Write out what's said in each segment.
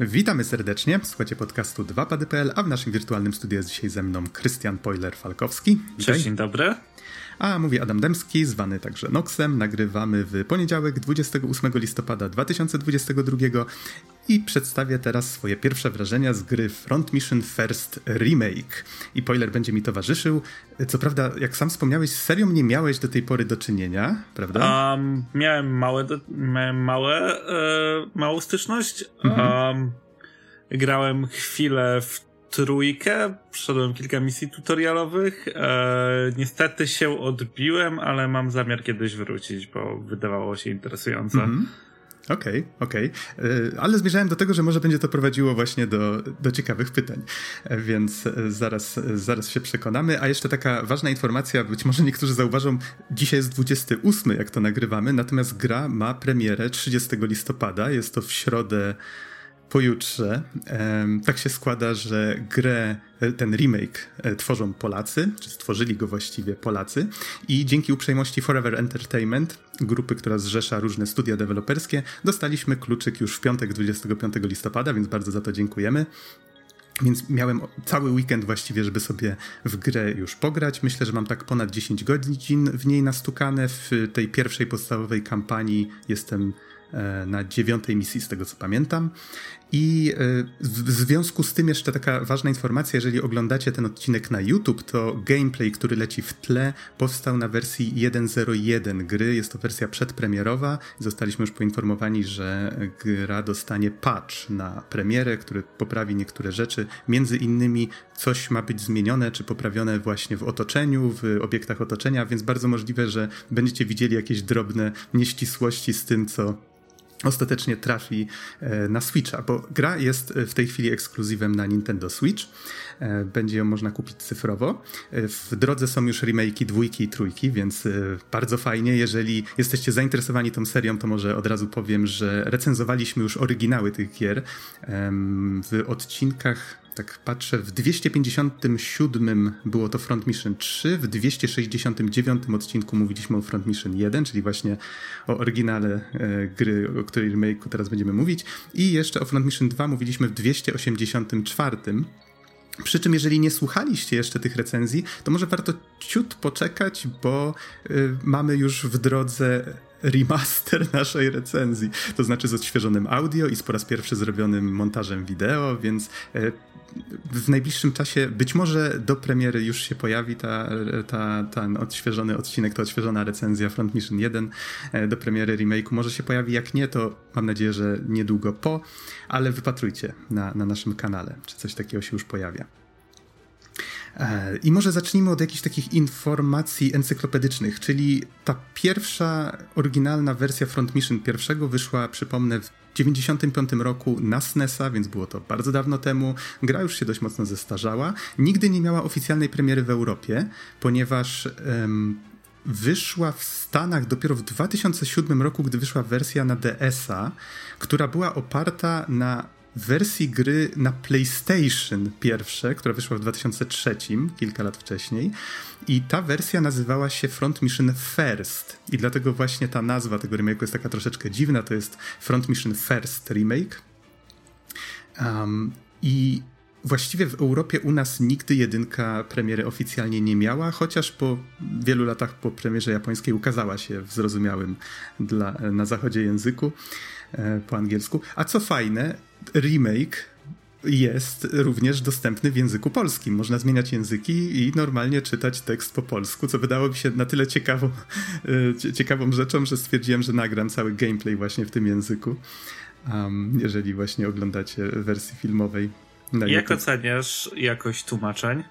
Witamy serdecznie w składzie podcastu 2pady.pl, a w naszym wirtualnym studiu jest dzisiaj ze mną Krystian Poiler-Falkowski. Cześć, dzień dobry. A mówi Adam Demski, zwany także Noxem. Nagrywamy w poniedziałek 28 listopada 2022 i przedstawię teraz swoje pierwsze wrażenia z gry Front Mission First Remake. I Poiler będzie mi towarzyszył. Co prawda, jak sam wspomniałeś, z serią nie miałeś do tej pory do czynienia, prawda? Um, miałem małe, miałem małe, e, małą styczność. Mhm. Um, grałem chwilę w trójkę, przeszedłem kilka misji tutorialowych. E, niestety się odbiłem, ale mam zamiar kiedyś wrócić, bo wydawało się interesujące. Mhm. Okej, okay, okej. Okay. Ale zmierzałem do tego, że może będzie to prowadziło właśnie do, do ciekawych pytań, e, więc e, zaraz, e, zaraz się przekonamy. A jeszcze taka ważna informacja, być może niektórzy zauważą, dzisiaj jest 28, jak to nagrywamy, natomiast gra ma premierę 30 listopada. Jest to w środę pojutrze. Tak się składa, że grę, ten remake e, tworzą Polacy, czy stworzyli go właściwie Polacy i dzięki uprzejmości Forever Entertainment, grupy, która zrzesza różne studia deweloperskie, dostaliśmy kluczyk już w piątek 25 listopada, więc bardzo za to dziękujemy. Więc miałem cały weekend właściwie, żeby sobie w grę już pograć. Myślę, że mam tak ponad 10 godzin w niej nastukane. W tej pierwszej podstawowej kampanii jestem E, na dziewiątej misji, z tego co pamiętam. I e, w związku z tym jeszcze taka ważna informacja, jeżeli oglądacie ten odcinek na YouTube, to gameplay, który leci w tle, powstał na wersji 1.01 gry. Jest to wersja przedpremierowa. Zostaliśmy już poinformowani, że gra dostanie patch na premierę, który poprawi niektóre rzeczy. Między innymi coś ma być zmienione czy poprawione właśnie w otoczeniu, w obiektach otoczenia, więc bardzo możliwe, że będziecie widzieli jakieś drobne nieścisłości z tym, co ostatecznie trafi e, na Switcha, bo gra jest e, w tej chwili ekskluzywem na Nintendo Switch. E, będzie ją można kupić cyfrowo. W drodze są już remake'i dwójki i trójki, więc bardzo fajnie. Jeżeli jesteście zainteresowani tą serią, to może od razu powiem, że recenzowaliśmy już oryginały tych gier w odcinkach tak patrzę, w 257 było to Front Mission 3, w 269 odcinku mówiliśmy o Front Mission 1, czyli właśnie o oryginale e, gry, o której remake'u teraz będziemy mówić. I jeszcze o Front Mission 2 mówiliśmy w 284. Przy czym, jeżeli nie słuchaliście jeszcze tych recenzji, to może warto ciut poczekać, bo y, mamy już w drodze remaster naszej recenzji. To znaczy z odświeżonym audio i z po raz pierwszy zrobionym montażem wideo, więc y, w najbliższym czasie, być może do premiery już się pojawi ta, ta, ten odświeżony odcinek, ta odświeżona recenzja Front Mission 1 e, do premiery remake'u. Może się pojawi, jak nie, to mam nadzieję, że niedługo po, ale wypatrujcie na, na naszym kanale, czy coś takiego się już pojawia. E, I może zacznijmy od jakichś takich informacji encyklopedycznych, czyli ta pierwsza oryginalna wersja Front Mission pierwszego wyszła, przypomnę, w 95 roku na SNESa, więc było to bardzo dawno temu. Gra już się dość mocno zestarzała. Nigdy nie miała oficjalnej premiery w Europie, ponieważ um, wyszła w Stanach dopiero w 2007 roku, gdy wyszła wersja na DS-a, która była oparta na wersji gry na PlayStation pierwsze, która wyszła w 2003, kilka lat wcześniej. I ta wersja nazywała się Front Mission First. I dlatego właśnie ta nazwa tego remake'u jest taka troszeczkę dziwna. To jest Front Mission First Remake. Um, I Właściwie w Europie u nas nigdy jedynka premiery oficjalnie nie miała, chociaż po wielu latach po premierze japońskiej ukazała się w zrozumiałym dla, na zachodzie języku e, po angielsku. A co fajne, remake jest również dostępny w języku polskim. Można zmieniać języki i normalnie czytać tekst po polsku, co wydało mi się na tyle ciekawą, e, ciekawą rzeczą, że stwierdziłem, że nagram cały gameplay właśnie w tym języku. Um, jeżeli właśnie oglądacie wersji filmowej. Jak oceniasz jakość tłumaczeń?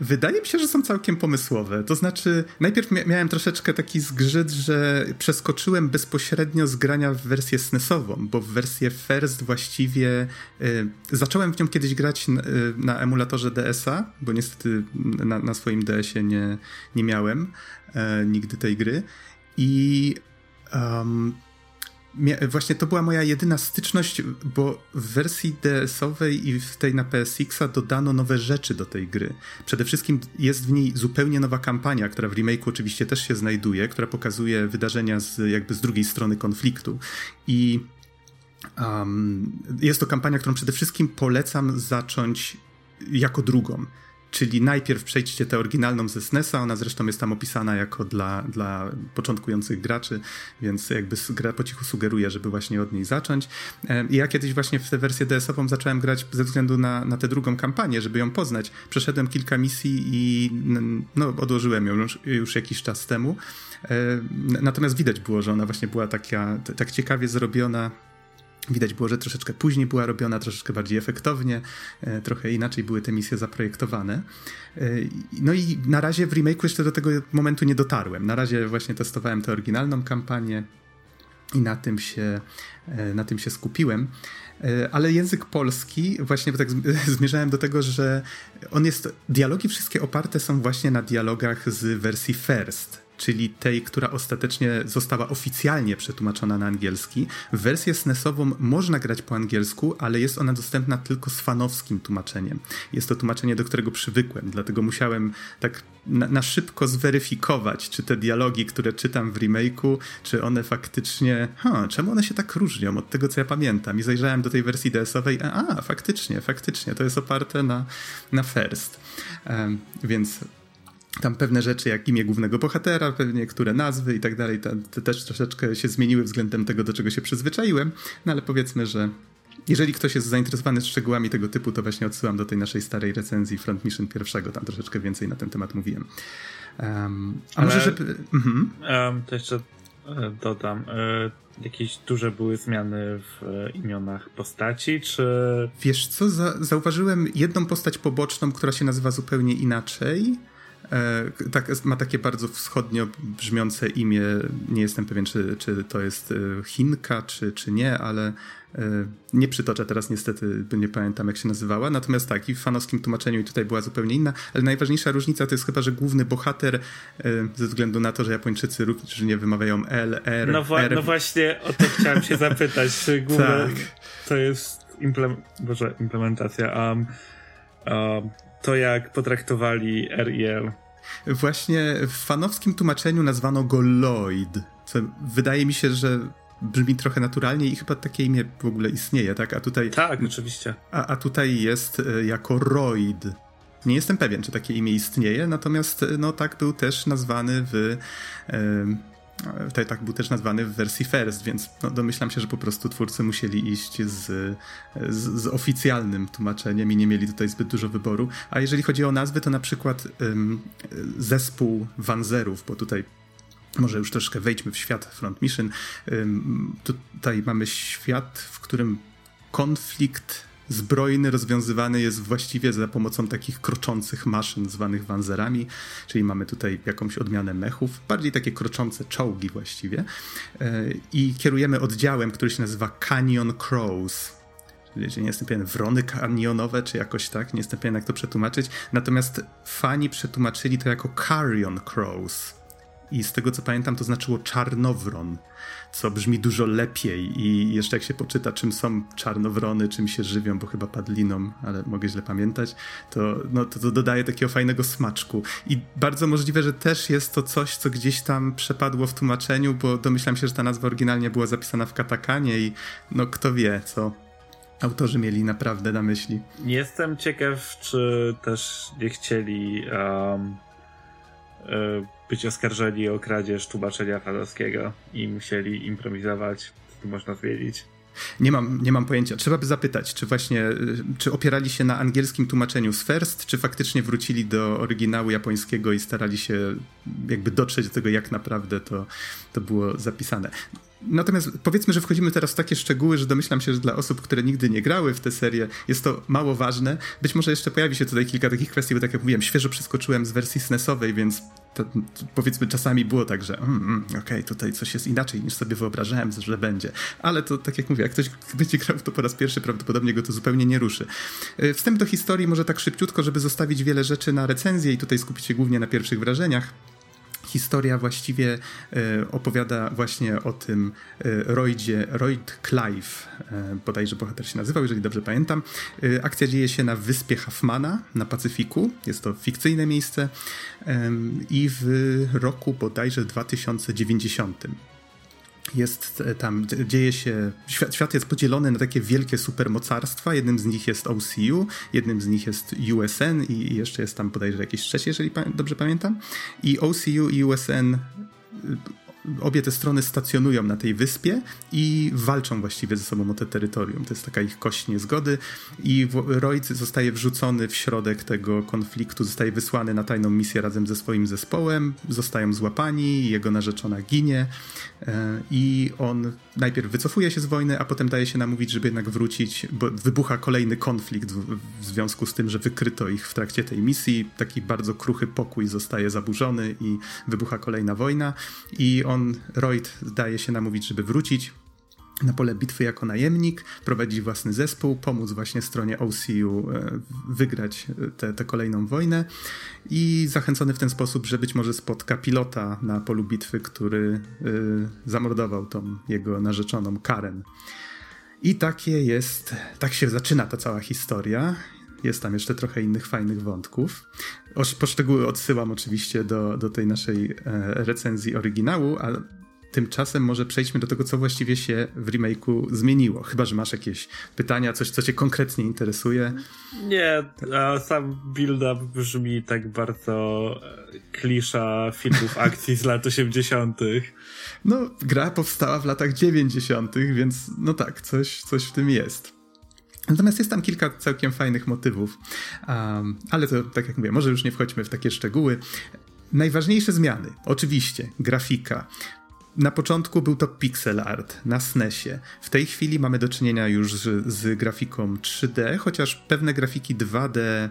Wydaje mi się, że są całkiem pomysłowe. To znaczy, najpierw miałem troszeczkę taki zgrzyt, że przeskoczyłem bezpośrednio z grania w wersję SNESową, bo w wersję First właściwie y, zacząłem w nią kiedyś grać na, y, na emulatorze DS-a, bo niestety na, na swoim DS-ie nie, nie miałem y, nigdy tej gry. I um, właśnie to była moja jedyna styczność, bo w wersji DS-owej i w tej na PSX-a dodano nowe rzeczy do tej gry. Przede wszystkim jest w niej zupełnie nowa kampania, która w remake'u oczywiście też się znajduje, która pokazuje wydarzenia z, jakby z drugiej strony konfliktu. I Um, jest to kampania, którą przede wszystkim polecam zacząć jako drugą. Czyli najpierw przejdźcie tę oryginalną ze SNESa, ona zresztą jest tam opisana jako dla, dla początkujących graczy, więc jakby gra po cichu sugeruje, żeby właśnie od niej zacząć. I ja kiedyś właśnie w tę wersję DS-ową zacząłem grać ze względu na, na tę drugą kampanię, żeby ją poznać. Przeszedłem kilka misji i no, odłożyłem ją już, już jakiś czas temu. Natomiast widać było, że ona właśnie była taka, tak ciekawie zrobiona, Widać było, że troszeczkę później była robiona, troszeczkę bardziej efektownie, e, trochę inaczej były te misje zaprojektowane. E, no i na razie w remake'u jeszcze do tego momentu nie dotarłem. Na razie właśnie testowałem tę oryginalną kampanię i na tym się, e, na tym się skupiłem. Ale język polski, właśnie tak zmierzałem do tego, że on jest. Dialogi wszystkie oparte są właśnie na dialogach z wersji First czyli tej, która ostatecznie została oficjalnie przetłumaczona na angielski. Wersję SNES-ową można grać po angielsku, ale jest ona dostępna tylko z fanowskim tłumaczeniem. Jest to tłumaczenie, do którego przywykłem, dlatego musiałem tak na, na szybko zweryfikować, czy te dialogi, które czytam w remake'u, czy one faktycznie, ha, czemu one się tak różnią od tego, co ja pamiętam. I zajrzałem do tej wersji DS-owej, a, a faktycznie, faktycznie, to jest oparte na, na First. Um, więc tam pewne rzeczy, jak imię głównego bohatera, pewnie które nazwy i tak dalej, te, też troszeczkę się zmieniły względem tego, do czego się przyzwyczaiłem, no ale powiedzmy, że jeżeli ktoś jest zainteresowany szczegółami tego typu, to właśnie odsyłam do tej naszej starej recenzji Front Mission pierwszego, tam troszeczkę więcej na ten temat mówiłem. Um, a ale, może, żeby... Mhm. Um, to jeszcze e, dodam, e, jakieś duże były zmiany w e, imionach postaci, czy... Wiesz co, za, zauważyłem jedną postać poboczną, która się nazywa zupełnie inaczej, tak, ma takie bardzo wschodnio brzmiące imię. Nie jestem pewien, czy, czy to jest e, Chinka, czy, czy nie, ale e, nie przytoczę teraz niestety, nie pamiętam jak się nazywała. Natomiast tak, i w fanowskim tłumaczeniu i tutaj była zupełnie inna, ale najważniejsza różnica to jest chyba, że główny bohater, ze względu na to, że Japończycy również nie wymawiają L, R, no, R. No właśnie o to chciałem się zapytać. Główne, tak. to jest implem Boże, implementacja. Um, um, to, jak potraktowali R.I.L. Właśnie w fanowskim tłumaczeniu nazwano go Lloyd, co wydaje mi się, że brzmi trochę naturalnie i chyba takie imię w ogóle istnieje, tak? A tutaj... Tak, oczywiście. A, a tutaj jest e, jako Royd. Nie jestem pewien, czy takie imię istnieje, natomiast e, no tak był też nazwany w... Tutaj tak był też nazwany w wersji first, więc no, domyślam się, że po prostu twórcy musieli iść z, z, z, oficjalnym tłumaczeniem i nie mieli tutaj zbyt dużo wyboru. A jeżeli chodzi o nazwy, to na przykład um, zespół Wanzerów, bo tutaj może już troszkę wejdźmy w świat Front Mission. Um, tutaj mamy świat, w którym konflikt zbrojny rozwiązywany jest właściwie za pomocą takich kroczących maszyn zwanych wanzerami, czyli mamy tutaj jakąś odmianę mechów, bardziej takie kroczące czołgi właściwie e, i kierujemy oddziałem, który się nazywa Canyon Crows nie jestem pewien, wrony kanionowe, czy jakoś tak, nie jestem pewien, jak to przetłumaczyć. Natomiast fani przetłumaczyli to jako Carrion Crows. I z tego co pamiętam, to znaczyło czarnowron co brzmi dużo lepiej i jeszcze jak się poczyta, czym są czarnowrony, czym się żywią, bo chyba padliną, ale mogę źle pamiętać, to, no, to, to dodaje takiego fajnego smaczku. I bardzo możliwe, że też jest to coś, co gdzieś tam przepadło w tłumaczeniu, bo domyślam się, że ta nazwa oryginalnie była zapisana w katakanie i no kto wie, co autorzy mieli naprawdę na myśli. Jestem ciekaw, czy też nie chcieli um, być oskarżeni o kradzież tłumaczenia fanowskiego i musieli improwizować, co można wiedzieć. Nie mam, nie mam pojęcia. Trzeba by zapytać, czy właśnie, czy opierali się na angielskim tłumaczeniu z First, czy faktycznie wrócili do oryginału japońskiego i starali się jakby dotrzeć do tego, jak naprawdę to, to było zapisane. Natomiast powiedzmy, że wchodzimy teraz w takie szczegóły, że domyślam się, że dla osób, które nigdy nie grały w tę serię, jest to mało ważne. Być może jeszcze pojawi się tutaj kilka takich kwestii, bo tak jak mówiłem, świeżo przeskoczyłem z wersji SNESowej, więc to, powiedzmy czasami było tak, że mm, mm, okej, okay, tutaj coś jest inaczej niż sobie wyobrażałem, że będzie. Ale to tak jak mówię, jak ktoś będzie grał to po raz pierwszy, prawdopodobnie go to zupełnie nie ruszy. E, wstęp do historii może tak szybciutko, żeby zostawić wiele rzeczy na recenzję i tutaj skupić się głównie na pierwszych wrażeniach historia właściwie e, opowiada właśnie o tym e, Roydzie, Royd Clive, e, bodajże bohater się nazywał, jeżeli dobrze pamiętam. Akcja dzieje się na wyspie Hafmana na Pacyfiku. Jest to fikcyjne miejsce i w roku bodajże 2090. jest e, tam, dzieje się, świat, świat, jest podzielony na takie wielkie supermocarstwa. Jednym z nich jest OCU, jednym z nich jest USN i jeszcze jest tam bodajże jakiś trzeci, jeżeli dobrze pamiętam. I OCU i USN obie te strony stacjonują na tej wyspie i walczą właściwie ze sobą o te terytorium. To jest taka ich kość niezgody i Royd zostaje wrzucony w środek tego konfliktu, zostaje wysłany na tajną misję razem ze swoim zespołem, zostają złapani, jego narzeczona ginie e, i on najpierw wycofuje się z wojny, a potem daje się namówić, żeby jednak wrócić, bo wybucha kolejny konflikt w, w związku z tym, że wykryto ich w trakcie tej misji. Taki bardzo kruchy pokój zostaje zaburzony i wybucha kolejna wojna i on, Royd, daje się namówić, żeby wrócić na pole bitwy jako najemnik, prowadzić własny zespół, pomóc właśnie stronie OCU e, wygrać tę kolejną wojnę i zachęcony w ten sposób, że być może spotka pilota na polu bitwy, który y, zamordował tą jego narzeczoną Karen. I takie jest, tak się zaczyna ta cała historia. Jest tam jeszcze trochę innych fajnych wątków. Poszczegóły odsyłam oczywiście do, do tej naszej e, recenzji oryginału, a tymczasem może przejdźmy do tego, co właściwie się w remake'u zmieniło. Chyba, że masz jakieś pytania, coś, co cię konkretnie interesuje. Nie, a sam build-up brzmi tak bardzo e, klisza filmów akcji z lat 80. No, gra powstała w latach 90., więc no tak, coś, coś w tym jest. Natomiast jest tam kilka całkiem fajnych motywów, um, ale to, tak jak mówię, może już nie wchodźmy w takie szczegóły. Najważniejsze zmiany, oczywiście, grafika. Na początku był to pixel art na SNESie. W tej chwili mamy do czynienia już z, z grafiką 3D, chociaż pewne grafiki 2D e,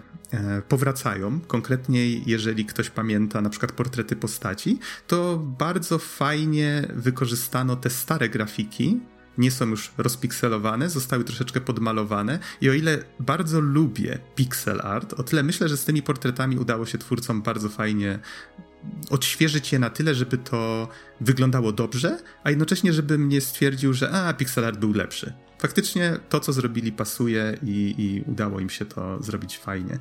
powracają. Konkretnie, jeżeli ktoś pamięta na przykład portrety postaci, to bardzo fajnie wykorzystano te stare grafiki nie są już rozpikselowane, zostały troszeczkę podmalowane i o ile bardzo lubię pixel art, o tyle myślę, że z tymi portretami udało się twórcom bardzo fajnie odświeżyć je na tyle, żeby to wyglądało dobrze, a jednocześnie, żebym nie stwierdził, że a, pixel art był lepszy. Faktycznie to, co zrobili, pasuje i, i udało im się to zrobić fajnie.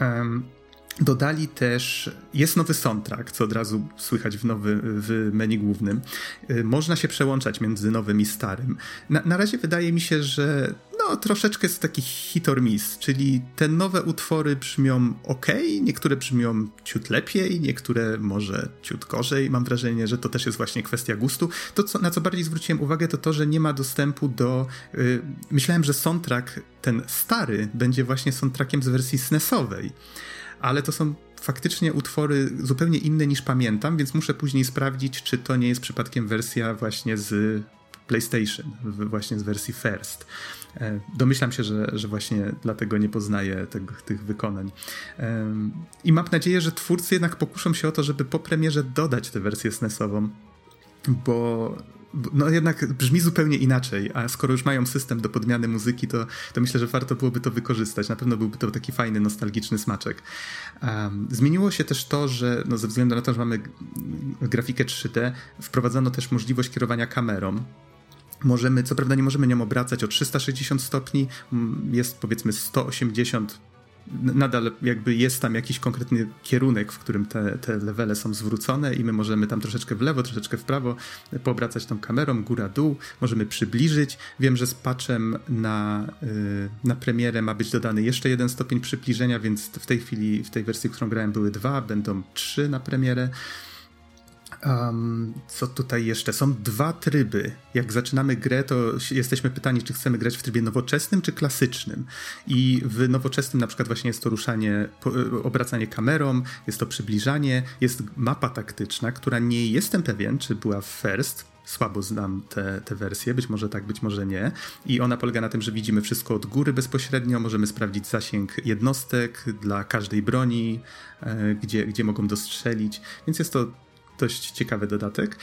Um, Dodali też, jest nowy soundtrack, co od razu słychać w, nowy, w menu głównym. Y, można się przełączać między nowym i starym. Na, na razie wydaje mi się, że no, troszeczkę jest taki hit or miss, czyli te nowe utwory brzmią ok, niektóre brzmią ciut lepiej, niektóre może ciut gorzej. Mam wrażenie, że to też jest właśnie kwestia gustu. To, co, na co bardziej zwróciłem uwagę, to to, że nie ma dostępu do... Yy, myślałem, że soundtrack, ten stary, będzie właśnie soundtrackiem z wersji SNESowej ale to są faktycznie utwory zupełnie inne niż pamiętam, więc muszę później sprawdzić, czy to nie jest przypadkiem wersja właśnie z PlayStation, właśnie z wersji First. E, domyślam się, że, że właśnie dlatego nie poznaję tego, tych wykonań. I mam nadzieję, że twórcy jednak pokuszą się o to, żeby po premierze dodać tę wersję SNESową, bo no jednak brzmi zupełnie inaczej, a skoro już mają system do podmiany muzyki, to, to myślę, że warto byłoby to wykorzystać. Na pewno byłby to taki fajny, nostalgiczny smaczek. Um, zmieniło się też to, że no ze względu na to, że mamy grafikę 3D, wprowadzono też możliwość kierowania kamerą. Możemy, co prawda nie możemy nią obracać o 360 stopni, jest powiedzmy 180 nadal jakby jest tam jakiś konkretny kierunek, w którym te, te levele są zwrócone i my możemy tam troszeczkę w lewo, troszeczkę w prawo poobracać tą kamerą, góra-dół, możemy przybliżyć. Wiem, że z patchem na, yy, na premierę ma być dodany jeszcze jeden stopień przybliżenia, więc w tej chwili, w tej wersji, którą grałem, były dwa, będą trzy na premierę. Um, co tutaj jeszcze? Są dwa tryby. Jak zaczynamy grę, to jesteśmy pytani, czy chcemy grać w trybie nowoczesnym, czy klasycznym. I w nowoczesnym na przykład właśnie jest to ruszanie, obracanie kamerą, jest to przybliżanie, jest mapa taktyczna, która nie jestem pewien, czy była first, słabo znam te, te wersje, być może tak, być może nie. I ona polega na tym, że widzimy wszystko od góry bezpośrednio, możemy sprawdzić zasięg jednostek dla każdej broni, e, gdzie, gdzie mogą dostrzelić, więc jest to dość ciekawy dodatek.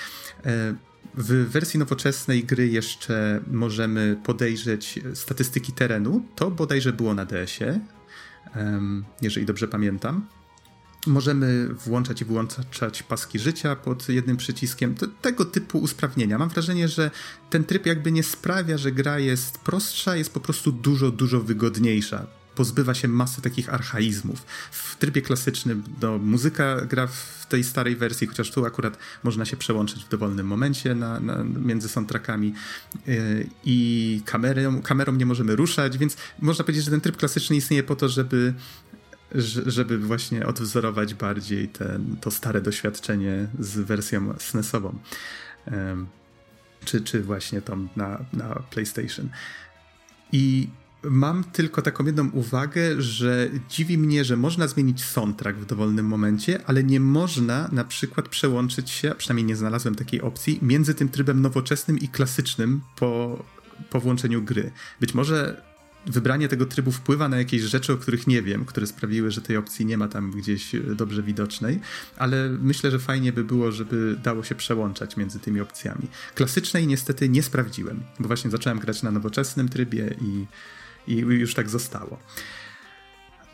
E, w wersji nowoczesnej gry jeszcze możemy podejrzeć statystyki terenu. To bodajże było na DS-ie, jeżeli dobrze pamiętam. Możemy włączać i wyłączać paski życia pod jednym przyciskiem. tego typu usprawnienia. Mam wrażenie, że ten tryb jakby nie sprawia, że gra jest prostsza, jest po prostu dużo, dużo wygodniejsza pozbywa się masy takich archaizmów. W trybie klasycznym no, muzyka gra w tej starej wersji, chociaż tu akurat można się przełączyć w dowolnym momencie na, na, między soundtrackami yy, i kamerą, kamerą nie możemy ruszać, więc można powiedzieć, że ten tryb klasyczny istnieje po to, żeby żeby właśnie odwzorować bardziej ten, to stare doświadczenie z wersją SNESową. Czy, czy właśnie tą na, na PlayStation. I mam tylko taką jedną uwagę, że dziwi mnie, że można zmienić soundtrack w dowolnym momencie, ale nie można na przykład przełączyć się, przynajmniej nie znalazłem takiej opcji, między tym trybem nowoczesnym i klasycznym po, po włączeniu gry. Być może wybranie tego trybu wpływa na jakieś rzeczy, o których nie wiem, które sprawiły, że tej opcji nie ma tam gdzieś dobrze widocznej, ale myślę, że fajnie by było, żeby dało się przełączać między tymi opcjami. Klasycznej niestety nie sprawdziłem, bo właśnie zacząłem grać na nowoczesnym trybie i, i już tak zostało.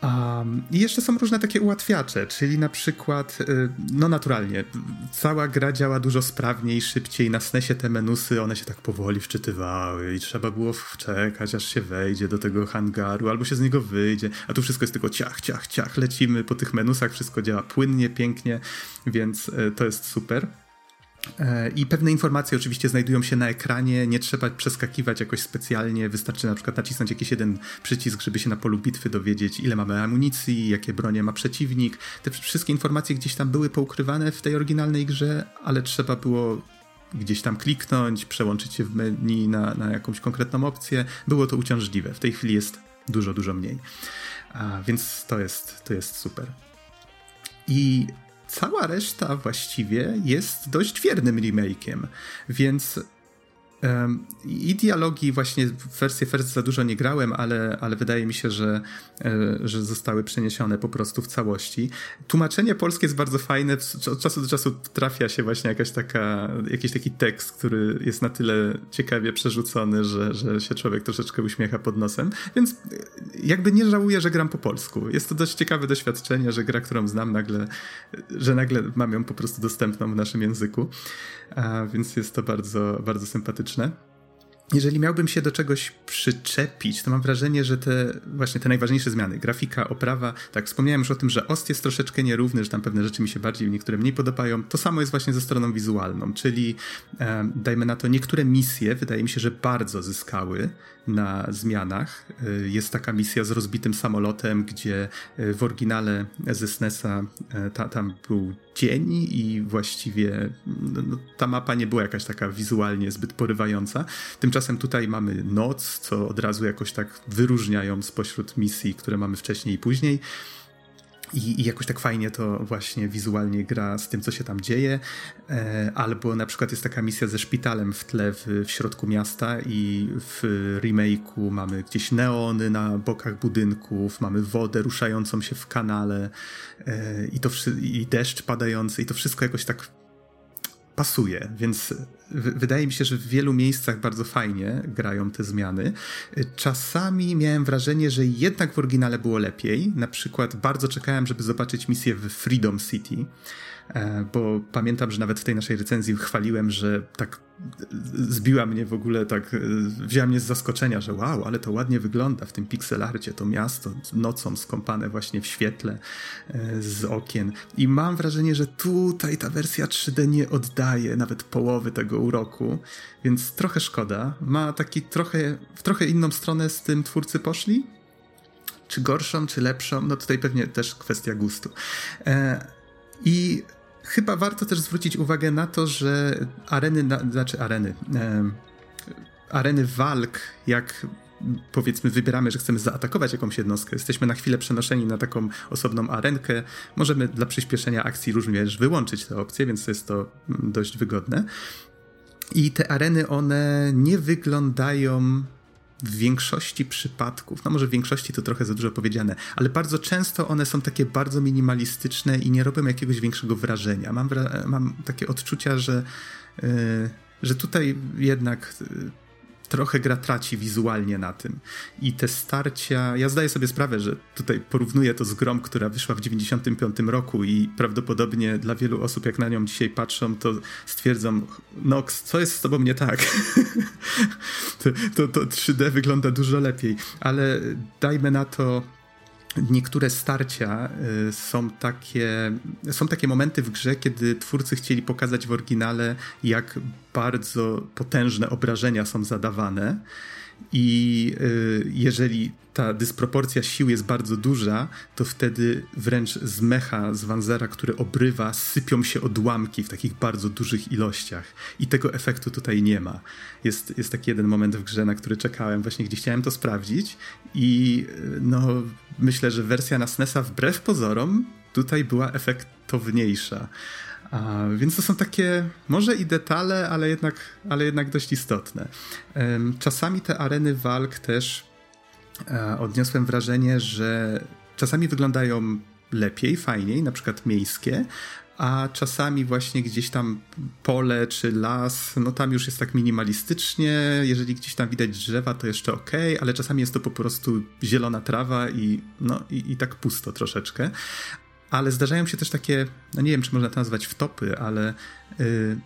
Um, I jeszcze są różne takie ułatwiacze, czyli na przykład, y, no naturalnie, cała gra działa dużo sprawniej, szybciej. Na SNESie te menusy, one się tak powoli wczytywały i trzeba było czekać, aż się wejdzie do tego hangaru, albo się z niego wyjdzie, a tu wszystko jest tylko ciach, ciach, ciach, lecimy po tych menusach, wszystko działa płynnie, pięknie, więc y, to jest super. E, I pewne informacje oczywiście znajdują się na ekranie, nie trzeba przeskakiwać jakoś specjalnie, wystarczy na przykład nacisnąć jakiś jeden przycisk, żeby się na polu bitwy dowiedzieć, ile mamy amunicji, jakie bronie ma przeciwnik. Te wszystkie informacje gdzieś tam były poukrywane w tej oryginalnej grze, ale trzeba było gdzieś tam kliknąć, przełączyć się w menu na, na jakąś konkretną opcję. Było to uciążliwe. W tej chwili jest dużo, dużo mniej. A, więc to jest, to jest super. I cała reszta właściwie jest dość wiernym remake'iem, więc i dialogi właśnie w wersję first za dużo nie grałem, ale, ale wydaje mi się, że, e, że zostały przeniesione po prostu w całości. Tłumaczenie polskie jest bardzo fajne. Od czasu do czasu trafia się właśnie jakaś taka, jakiś taki tekst, który jest na tyle ciekawie przerzucony, że, że się człowiek troszeczkę uśmiecha pod nosem. Więc jakby nie żałuję, że gram po polsku. Jest to dość ciekawe doświadczenie, że gra, którą znam nagle, że nagle mam ją po prostu dostępną w naszym języku. A, więc jest to bardzo, bardzo sympatyczne. Jeżeli miałbym się do czegoś przyczepić, to mam wrażenie, że te właśnie te najważniejsze zmiany, grafika, oprawa, tak, wspomniałem już o tym, że OST jest troszeczkę nierówny, że tam pewne rzeczy mi się bardziej, niektóre mniej podobają. To samo jest właśnie ze stroną wizualną, czyli e, dajmy na to, niektóre misje wydaje mi się, że bardzo zyskały na zmianach. E, jest taka misja z rozbitym samolotem, gdzie e, w oryginale ze SNESa e, ta, tam był dzień i właściwie no, no, ta mapa nie była jakaś taka wizualnie zbyt porywająca. Tymczasem tutaj mamy noc, co od razu jakoś tak wyróżniają spośród misji, które mamy wcześniej i później. I, I, jakoś tak fajnie to właśnie wizualnie gra z tym, co się tam dzieje. E, albo na przykład jest taka misja ze szpitalem w tle w, w środku miasta i w remake'u mamy gdzieś neony na bokach budynków, mamy wodę ruszającą się w kanale e, i, to, i deszcz padający i to wszystko jakoś tak pasuje, więc wydaje mi się, że w wielu miejscach bardzo fajnie grają te zmiany. Czasami miałem wrażenie, że jednak w oryginale było lepiej. Na przykład bardzo czekałem, żeby zobaczyć misję w Freedom City bo pamiętam, że nawet w tej naszej recenzji chwaliłem, że tak zbiła mnie w ogóle, tak e, wzięła mnie z zaskoczenia, że wow, ale to ładnie wygląda w tym pixelarcie, to miasto nocą skąpane właśnie w świetle e, z okien. I mam wrażenie, że tutaj ta wersja 3D nie oddaje nawet połowy tego uroku, więc trochę szkoda. Ma taki trochę, w trochę inną stronę z tym twórcy poszli, czy gorszą, czy lepszą, no tutaj pewnie też kwestia gustu. I chyba warto też zwrócić uwagę na to, że areny, na, znaczy areny, e, areny walk, jak powiedzmy wybieramy, że chcemy zaatakować jakąś jednostkę, jesteśmy na chwilę przenoszeni na taką osobną arenkę, możemy dla przyspieszenia akcji również wyłączyć tę opcję, więc jest to dość wygodne. I te areny, one nie wyglądają w większości przypadków, no może w większości to trochę za dużo powiedziane, ale bardzo często one są takie bardzo minimalistyczne i nie robią jakiegoś większego wrażenia. Mam, mam takie odczucia, że, yy, że tutaj jednak yy, trochę gra traci wizualnie na tym. I te starcia, ja zdaję sobie sprawę, że tutaj porównuję to z grą, która wyszła w 95 roku i prawdopodobnie dla wielu osób, jak na nią dzisiaj patrzą, to stwierdzą, Nox, co jest z tobą nie tak? to, to, to 3D wygląda dużo lepiej, ale dajmy na to niektóre starcia y, są takie, są takie momenty w grze, kiedy twórcy chcieli pokazać w oryginale, jak bardzo potężne obrażenia są zadawane. I y, jeżeli ta dysproporcja sił jest bardzo duża, to wtedy wręcz z mecha, z Wanzera, który obrywa, sypią się odłamki w takich bardzo dużych ilościach. I tego efektu tutaj nie ma. Jest, jest taki jeden moment w grze, na który czekałem, właśnie gdzie chciałem to sprawdzić. I y, no, myślę, że wersja na SNESa wbrew pozorom tutaj była efektowniejsza. A, więc to są takie, może i detale, ale jednak, ale jednak dość istotne. Czasami te areny walk też e, odniosłem wrażenie, że czasami wyglądają lepiej, fajniej, na przykład miejskie, a czasami właśnie gdzieś tam pole czy las, no tam już jest tak minimalistycznie, jeżeli gdzieś tam widać drzewa, to jeszcze ok, ale czasami jest to po prostu zielona trawa i, no, i, i tak pusto troszeczkę ale zdarzają się też takie, no nie wiem, czy można to nazwać wtopy, ale yy,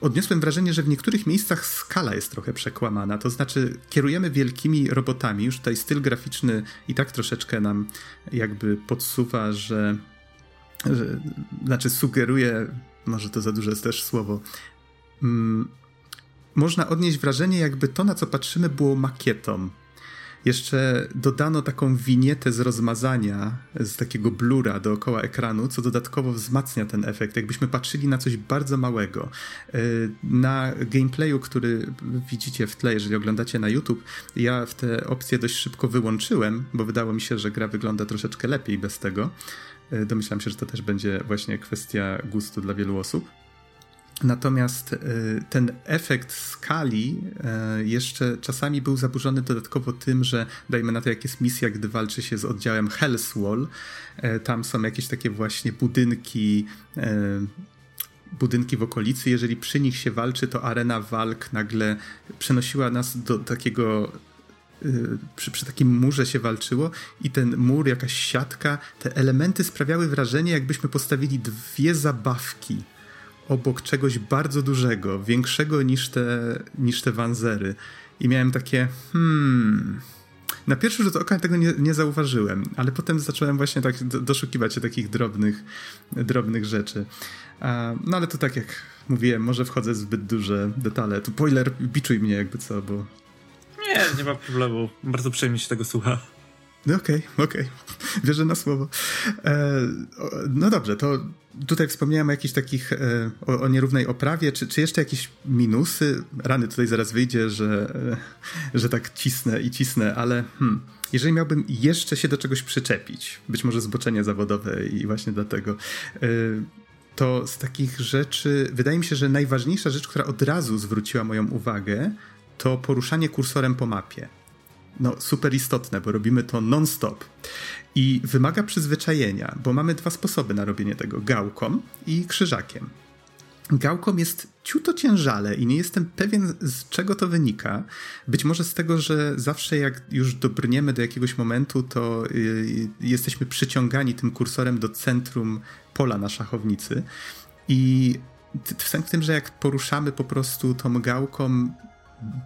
odniosłem wrażenie, że w niektórych miejscach skala jest trochę przekłamana. To znaczy, kierujemy wielkimi robotami, już tutaj styl graficzny i tak troszeczkę nam jakby podsuwa, że, że znaczy sugeruje, może to za duże jest też słowo. Mm, można odnieść wrażenie, jakby to, na co patrzymy, było makietą jeszcze dodano taką winietę z rozmazania, z takiego blura dookoła ekranu, co dodatkowo wzmacnia ten efekt, jakbyśmy patrzyli na coś bardzo małego. E, na gameplayu, który widzicie w tle, jeżeli oglądacie na YouTube, ja w te opcje dość szybko wyłączyłem, bo wydało mi się, że gra wygląda troszeczkę lepiej bez tego. E, domyślam się, że to też będzie właśnie kwestia gustu dla wielu osób. Natomiast y, ten efekt skali y, jeszcze czasami był zaburzony dodatkowo tym, że dajmy na to, jak jest misja, gdy walczy się z oddziałem Hellswall, y, tam są jakieś takie właśnie budynki, budynki w okolicy. Jeżeli przy nich się walczy, to arena walk nagle przenosiła nas do takiego przy, przy, takim murze się walczyło i ten mur, jakaś siatka, te elementy sprawiały wrażenie, jakbyśmy postawili dwie zabawki obok czegoś bardzo dużego, większego niż te, niż te wanzery. I miałem takie, hmm. Na pierwszy rzut oka tego nie, nie zauważyłem, ale potem zacząłem właśnie tak doszukiwać się takich drobnych, drobnych rzeczy. No ale to tak jak mówiłem, może wchodzę w zbyt duże detale. Tu spoiler, biczuj mnie jakby co, bo... Nie, nie ma problemu. Bardzo przyjemnie się tego słucha. No okej, okay, okej. Okay. Wierzę na słowo. E, no dobrze, to tutaj wspomniałem o jakichś takich, e, o, o, nierównej oprawie, czy, czy jeszcze jakieś minusy? Rany tutaj zaraz wyjdzie, że, e, że tak cisnę i cisnę, ale hmm, jeżeli miałbym jeszcze się do czegoś przyczepić, być może zboczenie zawodowe i właśnie dlatego, e, to z takich rzeczy, wydaje mi się, że najważniejsza rzecz, która od razu zwróciła moją uwagę, to poruszanie kursorem po mapie no, super istotne, bo robimy to non-stop. I wymaga przyzwyczajenia, bo mamy dwa sposoby na robienie tego: gałką i krzyżakiem. Gałką jest ciuto ciężale i nie jestem pewien, z czego to wynika. Być może z tego, że zawsze jak już dobrniemy do jakiegoś momentu, to yy, jesteśmy przyciągani tym kursorem do centrum pola na szachownicy. I w tym, że jak poruszamy po prostu tą gałką,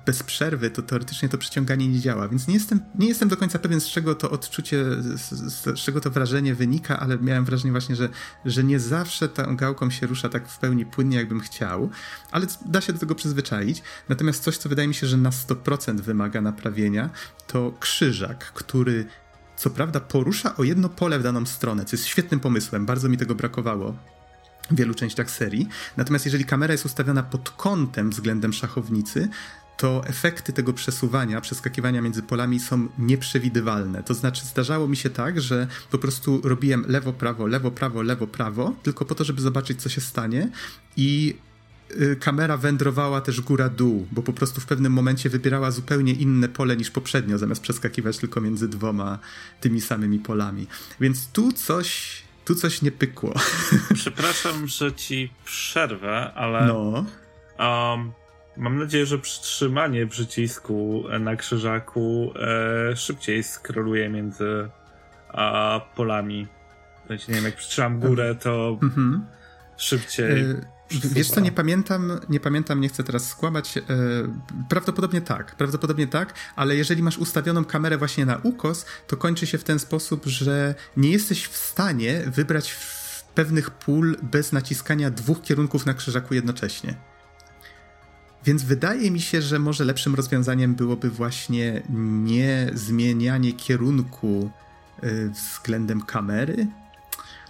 bez przerwy, to teoretycznie to przyciąganie nie działa, więc nie jestem, nie jestem do końca pewien, z czego to odczucie, z, z, czego to wrażenie wynika, ale miałem wrażenie właśnie, że, że nie zawsze tą gałką się rusza tak w pełni płynnie, jakbym chciał, ale da się do tego przyzwyczaić. Natomiast coś, co wydaje mi się, że na 100% wymaga naprawienia, to krzyżak, który co prawda porusza o jedno pole w daną stronę, co jest świetnym pomysłem, bardzo mi tego brakowało w wielu częściach serii. Natomiast jeżeli kamera jest ustawiona pod kątem względem szachownicy, to efekty tego przesuwania, przeskakiwania między polami są nieprzewidywalne. To znaczy, zdarzało mi się tak, że po prostu robiłem lewo, prawo, lewo, prawo, lewo, prawo, tylko po to, żeby zobaczyć, co się stanie, i y, kamera wędrowała też góra-dół, bo po prostu w pewnym momencie wybierała zupełnie inne pole niż poprzednio, zamiast przeskakiwać tylko między dwoma tymi samymi polami. Więc tu coś, tu coś nie pykło. Przepraszam, że ci przerwę, ale. No. Um, Mam nadzieję, że przytrzymanie przycisku na krzyżaku e, szybciej skroluje między a, polami. Znaczy, nie wiem, jak przytrzymam górę, to mhm. szybciej. E, wiesz co, nie pamiętam, nie pamiętam, nie chcę teraz skłamać. E, prawdopodobnie tak, prawdopodobnie tak, ale jeżeli masz ustawioną kamerę właśnie na ukos, to kończy się w ten sposób, że nie jesteś w stanie wybrać pewnych pól bez naciskania dwóch kierunków na krzyżaku jednocześnie. Więc wydaje mi się, że może lepszym rozwiązaniem byłoby właśnie nie zmienianie kierunku y, względem kamery.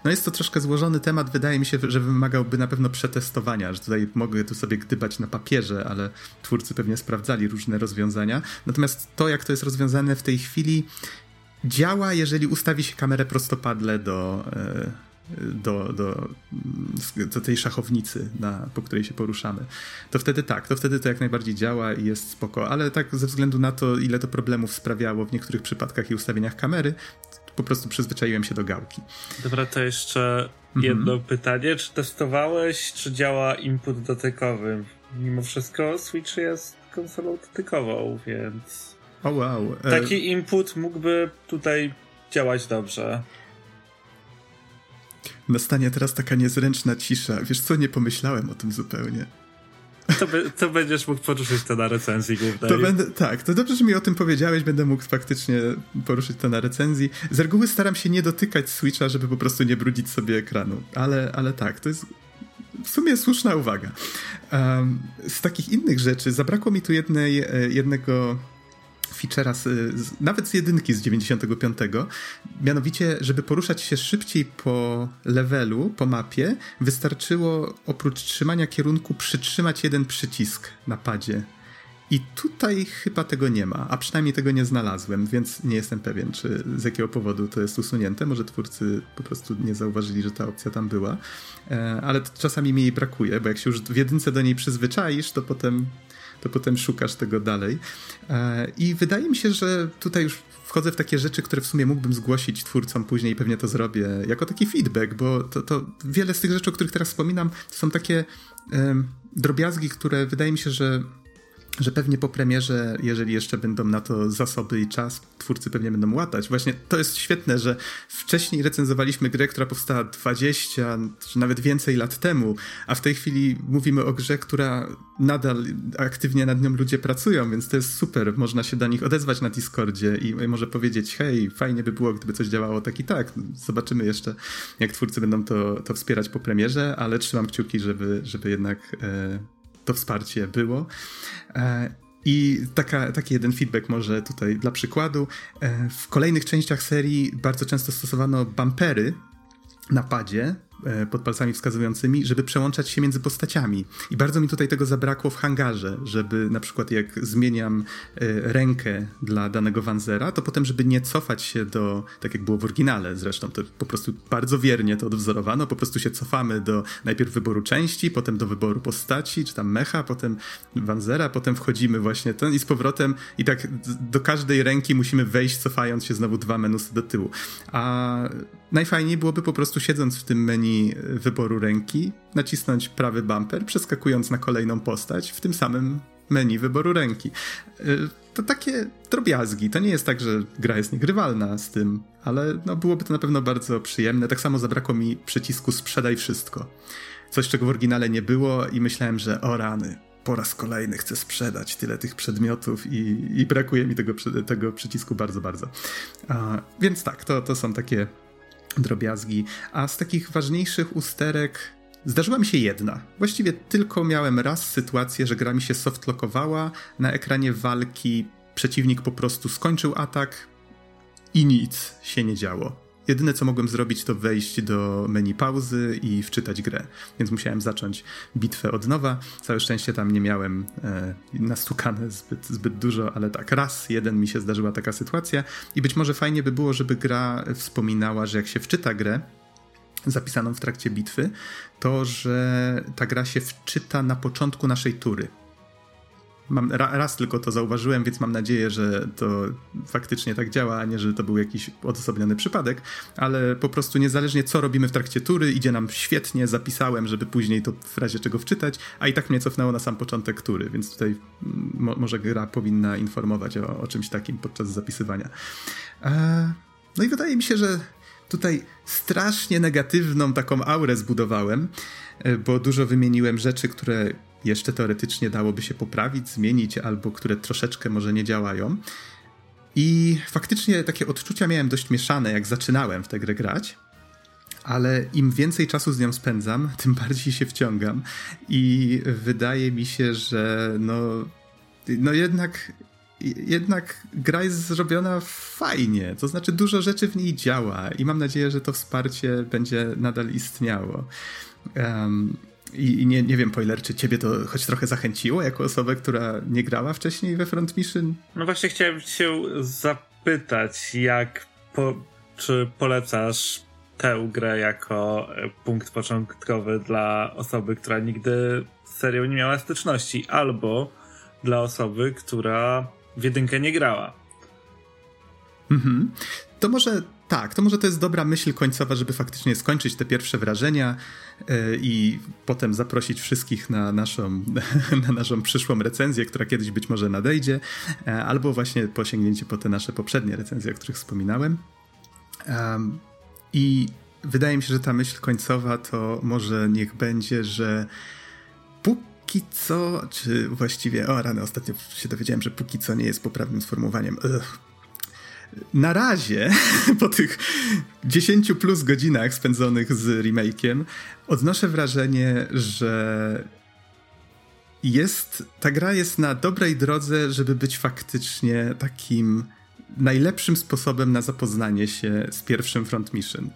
No jest to troszkę złożony temat, wydaje mi się, że wymagałby na pewno przetestowania, że tutaj mogę tu sobie gdybać na papierze, ale twórcy pewnie sprawdzali różne rozwiązania. Natomiast to, jak to jest rozwiązane w tej chwili, działa, jeżeli ustawi się kamerę prostopadle do, y, do, do, do tej szachownicy, na, po której się poruszamy. To wtedy tak, to wtedy to jak najbardziej działa i jest spoko, ale tak ze względu na to, ile to problemów sprawiało w niektórych przypadkach i ustawieniach kamery, po prostu przyzwyczaiłem się do gałki. Dobra, to jeszcze mhm. jedno pytanie. Czy testowałeś, czy działa input dotykowy? Mimo wszystko Switch jest konsolą dotykową, więc... Oh, wow. E, Taki input mógłby tutaj działać dobrze. Nastanie teraz taka niezręczna cisza. Wiesz co, nie pomyślałem o tym zupełnie. To, by, to będziesz mógł poruszyć to na recenzji głównej. To będę, tak, to dobrze, że mi o tym powiedziałeś, będę mógł faktycznie poruszyć to na recenzji. Z reguły staram się nie dotykać Switcha, żeby po prostu nie brudzić sobie ekranu, ale, ale tak, to jest w sumie słuszna uwaga. Um, z takich innych rzeczy zabrakło mi tu jednej, e, jednego feature'a z, z, nawet z jedynki z 95. Mianowicie, żeby poruszać się szybciej po levelu, po mapie, wystarczyło oprócz trzymania kierunku przytrzymać jeden przycisk na padzie. I tutaj chyba tego nie ma, a przynajmniej tego nie znalazłem, więc nie jestem pewien, czy z jakiego powodu to jest usunięte. Może twórcy po prostu nie zauważyli, że ta opcja tam była, e, ale czasami mi jej brakuje, bo jak się już w jedynce do niej przyzwyczaisz, to potem to potem szukasz tego dalej. E, I wydaje mi się, że tutaj już wchodzę w takie rzeczy, które w sumie mógłbym zgłosić twórcom później, pewnie to zrobię jako taki feedback, bo to, to wiele z tych rzeczy, o których teraz wspominam, to są takie drobiazgi, które wydaje mi się, że że pewnie po premierze, jeżeli jeszcze będą na to zasoby i czas, twórcy pewnie będą łatać. Właśnie to jest świetne, że wcześniej recenzowaliśmy grę, która powstała 20 czy nawet więcej lat temu, a w tej chwili mówimy o grze, która nadal aktywnie nad nią ludzie pracują, więc to jest super. Można się do nich odezwać na Discordzie i może powiedzieć, hej, fajnie by było, gdyby coś działało tak i tak. Zobaczymy jeszcze, jak twórcy będą to, to wspierać po premierze, ale trzymam kciuki, żeby, żeby jednak... E, to wsparcie było. E, I taka, taki jeden feedback może tutaj dla przykładu. E, w kolejnych częściach serii bardzo często stosowano bumpery na padzie, E, pod palcami wskazującymi, żeby przełączać się między postaciami. I bardzo mi tutaj tego zabrakło w hangarze, żeby na przykład jak zmieniam e, rękę dla danego Wanzera, to potem, żeby nie cofać się do, tak jak było w oryginale zresztą, to po prostu bardzo wiernie to odwzorowano, po prostu się cofamy do najpierw wyboru części, potem do wyboru postaci, czy tam mecha, potem Wanzera, potem wchodzimy właśnie ten i z powrotem i tak do każdej ręki musimy wejść, cofając się znowu dwa menusy do tyłu. A najfajniej byłoby po prostu siedząc w tym menu wyboru ręki, nacisnąć prawy bumper, przeskakując na kolejną postać w tym samym menu wyboru ręki. Y, to takie drobiazgi. To nie jest tak, że gra jest niegrywalna z tym, ale no, byłoby to na pewno bardzo przyjemne. Tak samo zabrakło mi przycisku sprzedaj wszystko. Coś, czego w oryginale nie było i myślałem, że o rany, po raz kolejny chcę sprzedać tyle tych przedmiotów i, i brakuje mi tego, tego przycisku bardzo, bardzo. A, więc tak, to, to są takie drobiazgi. A z takich ważniejszych usterek zdarzyła mi się jedna. Właściwie tylko miałem raz sytuację, że gra mi się softlockowała, na ekranie walki przeciwnik po prostu skończył atak i nic się nie działo. Jedyne co mogłem zrobić to wejść do menu pauzy i wczytać grę, więc musiałem zacząć bitwę od nowa. Całe szczęście tam nie miałem e, nastukane zbyt, zbyt dużo, ale tak, raz jeden mi się zdarzyła taka sytuacja. I być może fajnie by było, żeby gra wspominała, że jak się wczyta grę, zapisaną w trakcie bitwy, to że ta gra się wczyta na początku naszej tury mam, raz tylko to zauważyłem, więc mam nadzieję, że to faktycznie tak działa, a nie, że to był jakiś odosobniony przypadek, ale po prostu niezależnie co robimy w trakcie tury, idzie nam świetnie, zapisałem, żeby później to w razie czego wczytać, a i tak mnie cofnęło na sam początek tury, więc tutaj mm, mo może gra powinna informować o, o czymś takim podczas zapisywania. E, no i wydaje mi się, że tutaj strasznie negatywną taką aurę zbudowałem, e, bo dużo wymieniłem rzeczy, które jeszcze teoretycznie dałoby się poprawić, zmienić, albo które troszeczkę może nie działają. I faktycznie takie odczucia miałem dość mieszane, jak zaczynałem w tę grę grać. Ale im więcej czasu z nią spędzam, tym bardziej się wciągam. I wydaje mi się, że no, no jednak jednak gra jest zrobiona fajnie, to znaczy dużo rzeczy w niej działa i mam nadzieję, że to wsparcie będzie nadal istniało. Um, i, nie, nie wiem, Poiler, czy ciebie to choć trochę zachęciło jako osobę, która nie grała wcześniej we Front Mission? No właśnie chciałem się zapytać, jak po, czy polecasz tę grę jako punkt początkowy dla osoby, która nigdy z serią nie miała styczności, albo dla osoby, która w jedynkę nie grała. Mhm. To może tak, to może to jest dobra myśl końcowa, żeby faktycznie skończyć te pierwsze wrażenia yy, i potem zaprosić wszystkich na naszą, na naszą przyszłą recenzję, która kiedyś być może nadejdzie, yy, albo właśnie posięgnięcie po te nasze poprzednie recenzje, o których wspominałem. I wydaje mi się, że ta myśl końcowa to może niech będzie, że póki co, czy właściwie, o rany, ostatnio się dowiedziałem, że póki co nie jest poprawnym sformułowaniem. Ugh. Na razie, po tych 10 plus godzinach spędzonych z remake'iem, odnoszę wrażenie, że jest, ta gra jest na dobrej drodze, żeby być faktycznie takim najlepszym sposobem na zapoznanie się z pierwszym Front Mission.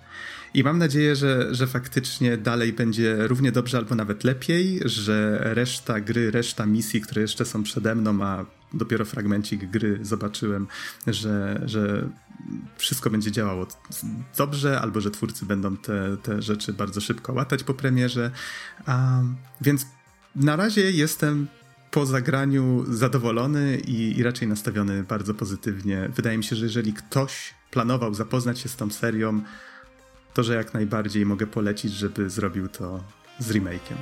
I mam nadzieję, że, że faktycznie dalej będzie równie dobrze albo nawet lepiej, że reszta gry, reszta misji, które jeszcze są przede mną, a dopiero fragmencik gry zobaczyłem, że, że wszystko będzie działało dobrze, albo że twórcy będą te, te rzeczy bardzo szybko łatać po premierze. Więc na razie jestem po zagraniu zadowolony i, i, raczej nastawiony bardzo pozytywnie. Wydaje mi się, że jeżeli ktoś planował zapoznać się z tą serią, to, że jak najbardziej mogę polecić, żeby zrobił to z remakiem.